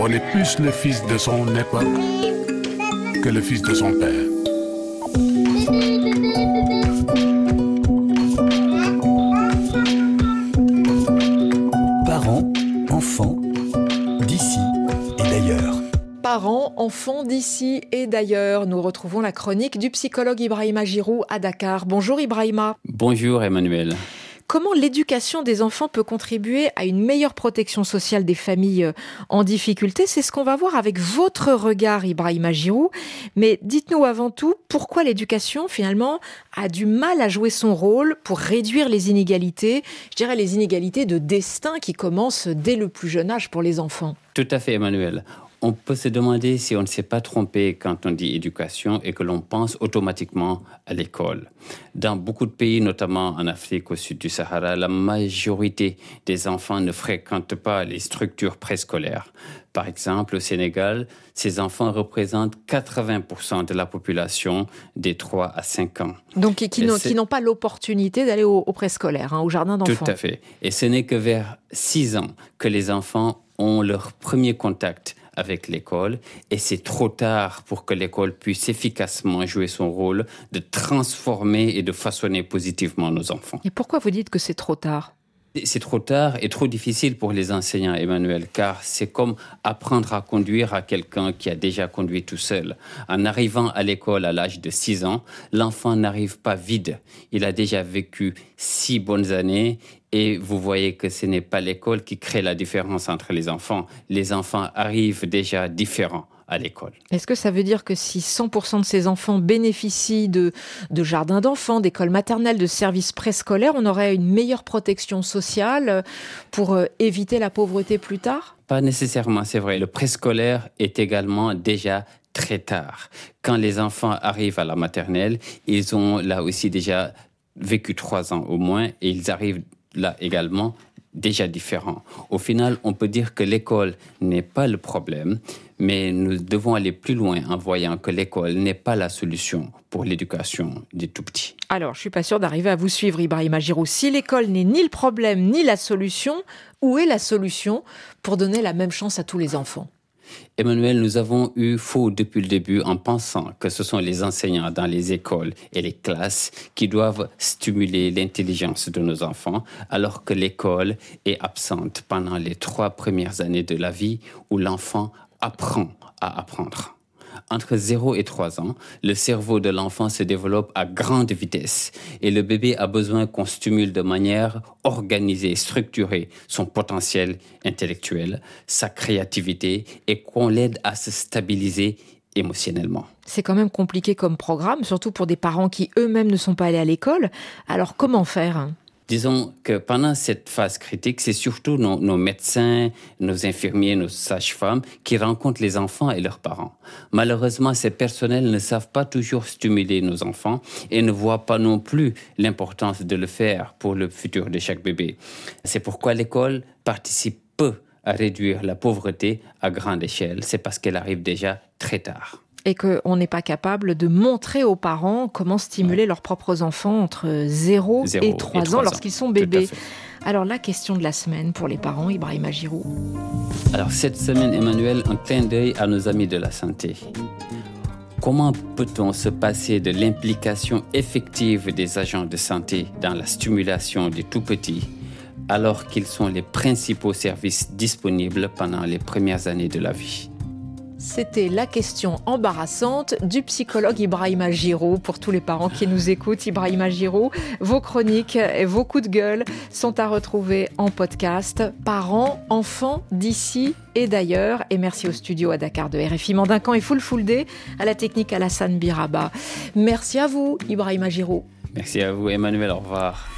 On est plus le fils de son époque que le fils de son père. Parents, enfants, d'ici et d'ailleurs. Parents, enfants d'ici et d'ailleurs, nous retrouvons la chronique du psychologue Ibrahima Giroud à Dakar. Bonjour Ibrahima. Bonjour Emmanuel. Comment l'éducation des enfants peut contribuer à une meilleure protection sociale des familles euh, en difficulté? C'est ce qu'on va voir avec votre regard, Ibrahima Giroud. Mais dites-nous avant tout, pourquoi l'éducation, finalement, a du mal à jouer son rôle pour réduire les inégalités, je dirais les inégalités de destin qui commencent dès le plus jeune âge pour les enfants. Tout à fait, Emmanuel on peut se demander si on ne s'est pas trompé quand on dit éducation et que l'on pense automatiquement à l'école. Dans beaucoup de pays, notamment en Afrique au sud du Sahara, la majorité des enfants ne fréquentent pas les structures préscolaires. Par exemple, au Sénégal, ces enfants représentent 80% de la population des 3 à 5 ans. Donc, qui, n'ont pas l'opportunité d'aller au, préscolaire, hein, au jardin d'enfants. Tout à fait. Et ce n'est que vers 6 ans que les enfants ont leur premier contact avec l'école et c'est trop tard pour que l'école puisse efficacement jouer son rôle de transformer et de façonner positivement nos enfants. Et pourquoi vous dites que c'est trop tard? C'est trop tard et trop difficile pour les enseignants, Emmanuel, car c'est comme apprendre à conduire à quelqu'un qui a déjà conduit tout seul. En arrivant à l'école à l'âge de 6 ans, l'enfant n'arrive pas vide. Il a déjà vécu six bonnes années et vous voyez que ce n'est pas l'école qui crée la différence entre les enfants. Les enfants arrivent déjà différents à l'école. Est-ce que ça veut dire que si 100% de ces enfants bénéficient de, de jardins d'enfants, d'écoles maternelles, de services préscolaires, on aurait une meilleure protection sociale pour euh, éviter la pauvreté plus tard? Pas nécessairement, c'est vrai. Le préscolaire est également déjà très tard. Quand les enfants arrivent à la maternelle, ils ont là aussi déjà vécu trois ans au moins et ils arrivent là également déjà différents. Au final, on peut dire que l'école n'est pas le problème, mais nous devons aller plus loin en voyant que l'école n'est pas la solution pour l'éducation des tout petits. Alors, je suis pas sûre d'arriver à vous suivre, Ibrahim Giroud. Si l'école n'est ni le problème ni la solution, où est la solution pour donner la même chance à tous les enfants? Emmanuel, nous avons eu faux depuis le début en pensant que ce sont les enseignants dans les écoles et les classes qui doivent stimuler l'intelligence de nos enfants, alors que l'école est absente pendant les trois premières années de la vie où l'enfant apprend à apprendre. Entre 0 et 3 ans, le cerveau de l'enfant se développe à grande vitesse et le bébé a besoin qu'on stimule de manière organisée, structurée son potentiel intellectuel, sa créativité et qu'on l'aide à se stabiliser émotionnellement. C'est quand même compliqué comme programme, surtout pour des parents qui eux-mêmes ne sont pas allés à l'école. Alors comment faire? Disons que pendant cette phase critique, c'est surtout nos, médecins, nos infirmiers, nos sages-femmes qui rencontrent les enfants et leurs parents. Malheureusement, ces personnels ne savent pas toujours stimuler nos enfants et ne voient pas non plus l'importance de le faire pour le futur de chaque bébé. C'est pourquoi l'école participe peu à réduire la pauvreté à grande échelle. C'est parce qu'elle arrive déjà très tard et qu'on n'est pas capable de montrer aux parents comment stimuler leurs propres enfants entre 0, et 3, ans, lorsqu'ils sont bébés. Alors la question de la semaine pour les parents, Ibrahim Giroud. Alors cette semaine, Emmanuel, un clin d'œil à nos amis de la santé. Comment peut-on se passer de l'implication effective des agents de santé dans la stimulation des tout-petits alors qu'ils sont les principaux services disponibles pendant les premières années de la vie? C'était la question embarrassante du psychologue Ibrahima Giraud. Pour tous les parents qui nous écoutent, Ibrahima Giraud, vos chroniques et vos coups de gueule sont à retrouver en podcast. Parents, enfants d'ici et d'ailleurs. Et merci au studio à Dakar de RFI Mandincan et Full Full Day, à la technique Alassane Biraba. Merci à vous, Ibrahima Giraud. Merci à vous, Emmanuel. Au revoir.